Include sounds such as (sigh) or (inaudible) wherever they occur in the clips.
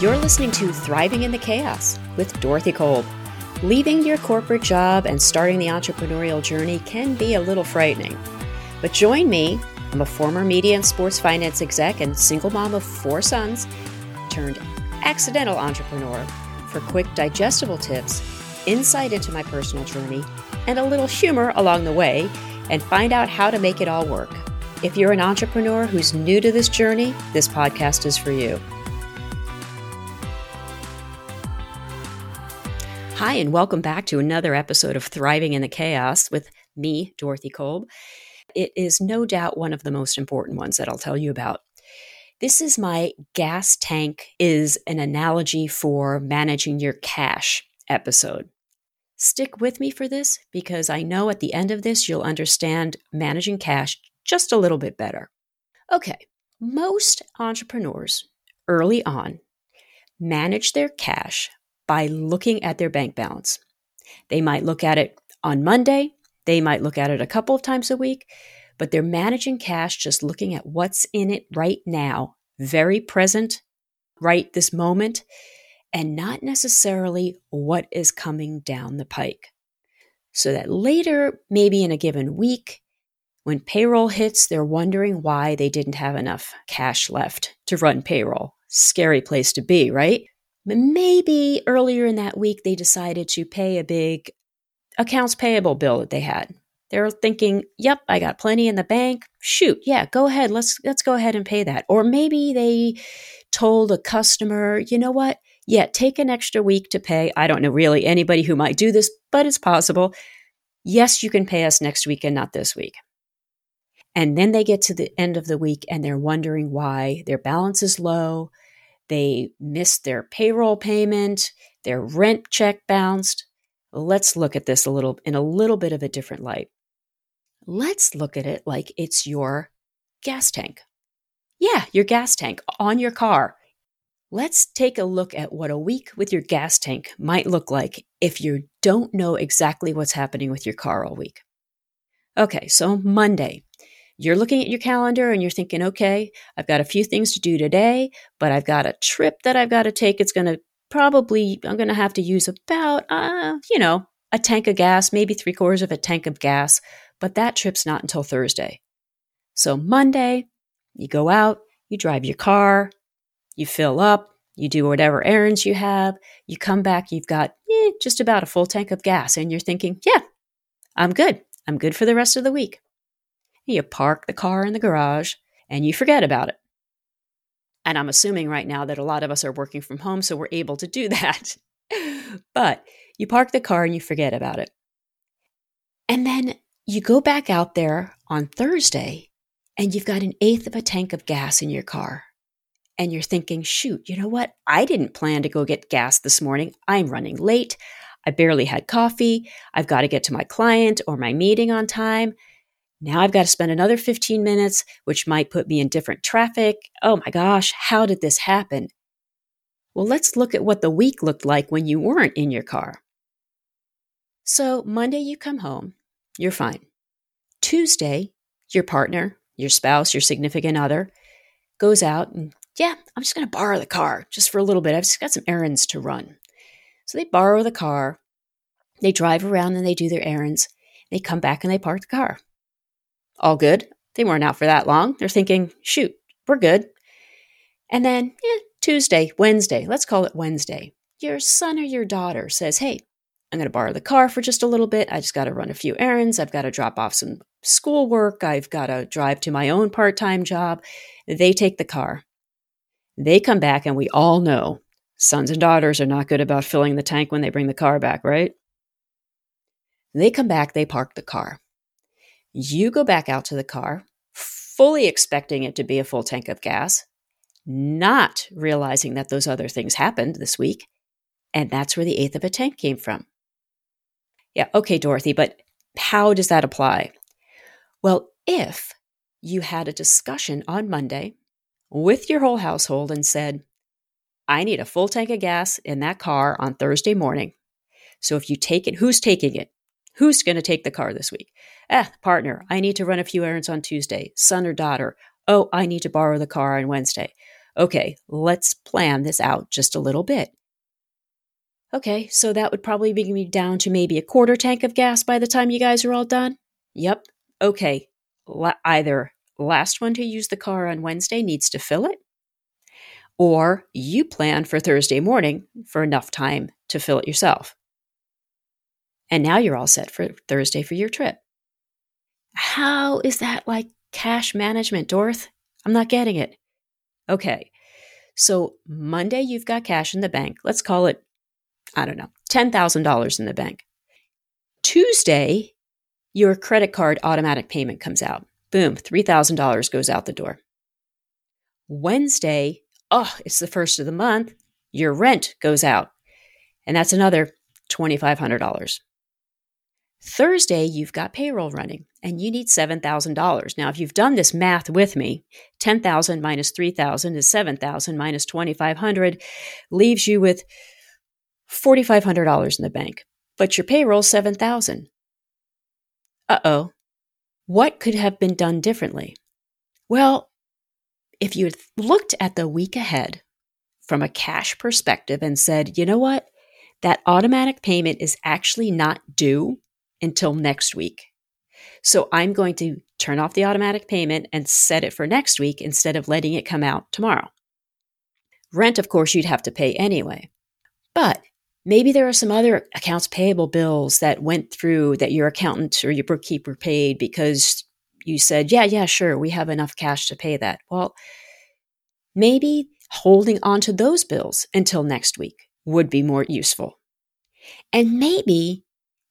You're listening to Thriving in the Chaos with Dorothy Kolb. Leaving your corporate job and starting the entrepreneurial journey can be a little frightening. But join me. I'm a former media and sports finance exec and single mom of four sons, turned accidental entrepreneur for quick, digestible tips, insight into my personal journey, and a little humor along the way, and find out how to make it all work. If you're an entrepreneur who's new to this journey, this podcast is for you. Hi, and welcome back to another episode of Thriving in the Chaos with me, Dorothy Kolb. It is no doubt one of the most important ones that I'll tell you about. This is my gas tank is an analogy for managing your cash episode. Stick with me for this because I know at the end of this you'll understand managing cash just a little bit better. Okay, most entrepreneurs early on manage their cash by looking at their bank balance. They might look at it on Monday, they might look at it a couple of times a week, but they're managing cash just looking at what's in it right now, very present, right this moment, and not necessarily what is coming down the pike. So that later, maybe in a given week, when payroll hits, they're wondering why they didn't have enough cash left to run payroll. Scary place to be, right? Maybe earlier in that week, they decided to pay a big accounts payable bill that they had. They're thinking, "Yep, I got plenty in the bank. Shoot, yeah, go ahead. Let's let's go ahead and pay that." Or maybe they told a customer, "You know what? Yeah, take an extra week to pay." I don't know really anybody who might do this, but it's possible. Yes, you can pay us next week and not this week. And then they get to the end of the week and they're wondering why their balance is low they missed their payroll payment, their rent check bounced. Let's look at this a little in a little bit of a different light. Let's look at it like it's your gas tank. Yeah, your gas tank on your car. Let's take a look at what a week with your gas tank might look like if you don't know exactly what's happening with your car all week. Okay, so Monday, you're looking at your calendar and you're thinking, okay, I've got a few things to do today, but I've got a trip that I've got to take. It's going to probably, I'm going to have to use about, uh, you know, a tank of gas, maybe three quarters of a tank of gas, but that trip's not until Thursday. So Monday, you go out, you drive your car, you fill up, you do whatever errands you have, you come back, you've got eh, just about a full tank of gas, and you're thinking, yeah, I'm good. I'm good for the rest of the week. You park the car in the garage and you forget about it. And I'm assuming right now that a lot of us are working from home, so we're able to do (laughs) that. but you park the car and you forget about it. And then you go back out there on Thursday and you've got an eighth of a tank of gas in your car. And you're thinking, shoot, you know what? I didn't plan to go get gas this morning. I'm running late. I barely had coffee. I've got to get to my client or my meeting on time. Now I've got to spend another 15 minutes, which might put me in different traffic. Oh my gosh, how did this happen? Well, let's look at what the week looked like when you weren't in your car. So, Monday you come home, you're fine. Tuesday, your partner, your spouse, your significant other goes out and, yeah, I'm just going to borrow the car just for a little bit. I've just got some errands to run. So they borrow the car, they drive around and they do their errands. They come back and they park the car. All good. They weren't out for that long. They're thinking, shoot, we're good. And then, yeah, Tuesday, Wednesday, let's call it Wednesday. Your son or your daughter says, hey, I'm going to borrow the car for just a little bit. I just got to run a few errands. I've got to drop off some schoolwork. I've got to drive to my own part time job. They take the car. They come back, and we all know sons and daughters are not good about filling the tank when they bring the car back, right? They come back, they park the car. You go back out to the car, fully expecting it to be a full tank of gas, not realizing that those other things happened this week. And that's where the eighth of a tank came from. Yeah, okay, Dorothy, but how does that apply? Well, if you had a discussion on Monday with your whole household and said, I need a full tank of gas in that car on Thursday morning. So if you take it, who's taking it? Who's going to take the car this week? Eh, partner, I need to run a few errands on Tuesday. Son or daughter, oh, I need to borrow the car on Wednesday. Okay, let's plan this out just a little bit. Okay, so that would probably bring me down to maybe a quarter tank of gas by the time you guys are all done. Yep. Okay, La- either last one to use the car on Wednesday needs to fill it, or you plan for Thursday morning for enough time to fill it yourself. And now you're all set for Thursday for your trip. How is that like cash management, Dorth? I'm not getting it. Okay. So Monday, you've got cash in the bank. Let's call it, I don't know, $10,000 in the bank. Tuesday, your credit card automatic payment comes out. Boom, $3,000 goes out the door. Wednesday, oh, it's the first of the month, your rent goes out. And that's another $2,500. Thursday, you've got payroll running and you need $7,000. Now, if you've done this math with me, 10,000 minus 3,000 is 7,000 minus 2,500 leaves you with $4,500 in the bank. But your payroll 7,000. Uh-oh. What could have been done differently? Well, if you had looked at the week ahead from a cash perspective and said, you know what? That automatic payment is actually not due until next week. So I'm going to turn off the automatic payment and set it for next week instead of letting it come out tomorrow. Rent, of course, you'd have to pay anyway. But maybe there are some other accounts payable bills that went through that your accountant or your bookkeeper paid because you said, yeah, yeah, sure, we have enough cash to pay that. Well, maybe holding on to those bills until next week would be more useful. And maybe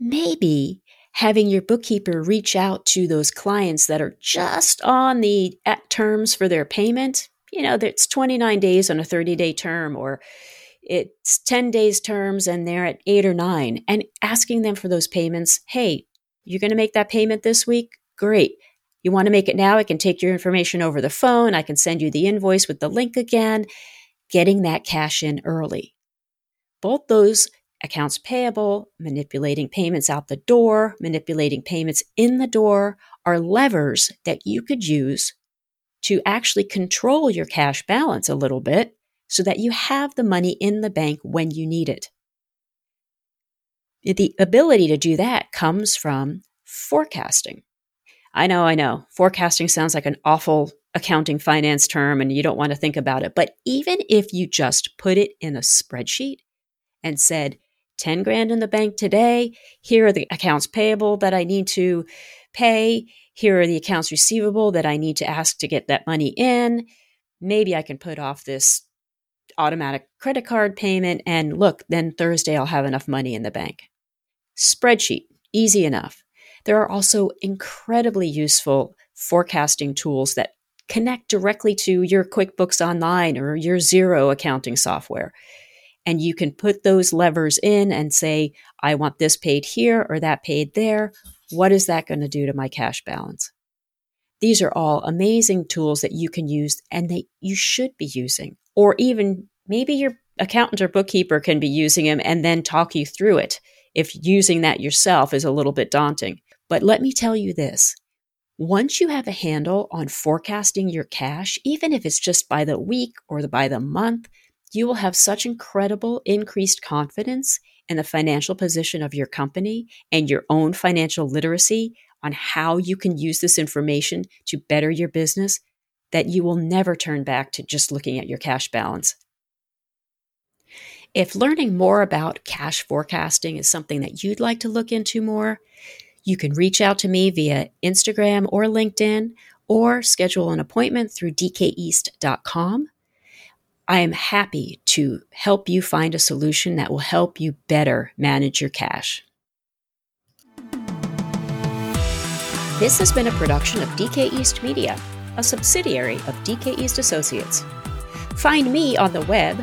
maybe having your bookkeeper reach out to those clients that are just on the eh, terms for their payment. You know, it's 29 days on a 30 day term, or it's 10 days terms and they're at eight or nine, and asking them for those payments. Hey, you're going to make that payment this week? Great. You want to make it now? I can take your information over the phone. I can send you the invoice with the link again. Getting that cash in early. Both those accounts payable, manipulating payments out the door, manipulating payments in the door are levers that you could use to actually control your cash balance a little bit so that you have the money in the bank when you need it. The ability to do that comes from forecasting. I know, I know. Forecasting sounds like an awful accounting finance term and you don't want to think about it. But even if you just put it in a spreadsheet and said, 10 grand in the bank today. Here are the accounts payable that I need to pay. Here are the accounts receivable that I need to ask to get that money in. Maybe I can put off this automatic credit card payment and look, then Thursday I'll have enough money in the bank. Spreadsheet, easy enough. There are also incredibly useful forecasting tools that connect directly to your QuickBooks Online or your Xero accounting software. And you can put those levers in and say, I want this paid here or that paid there. What is that going to do to my cash balance? These are all amazing tools that you can use and that you should be using. Or even maybe your accountant or bookkeeper can be using them and then talk you through it if using that yourself is a little bit daunting. But let me tell you this once you have a handle on forecasting your cash, even if it's just by the week or by the month, you will have such incredible increased confidence in the financial position of your company and your own financial literacy on how you can use this information to better your business that you will never turn back to just looking at your cash balance. If learning more about cash forecasting is something that you'd like to look into more, you can reach out to me via Instagram or LinkedIn or schedule an appointment through dkeast.com. I am happy to help you find a solution that will help you better manage your cash. This has been a production of DK East Media, a subsidiary of DK East Associates. Find me on the web,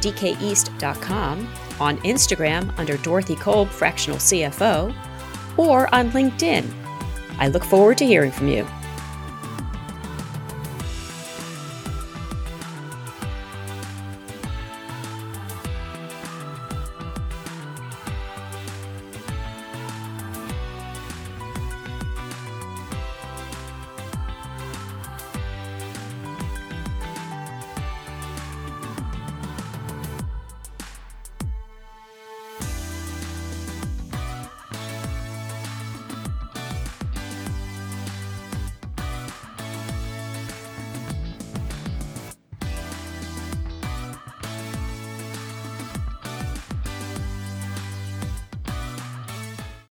dkeast.com, on Instagram under Dorothy Kolb, Fractional CFO, or on LinkedIn. I look forward to hearing from you.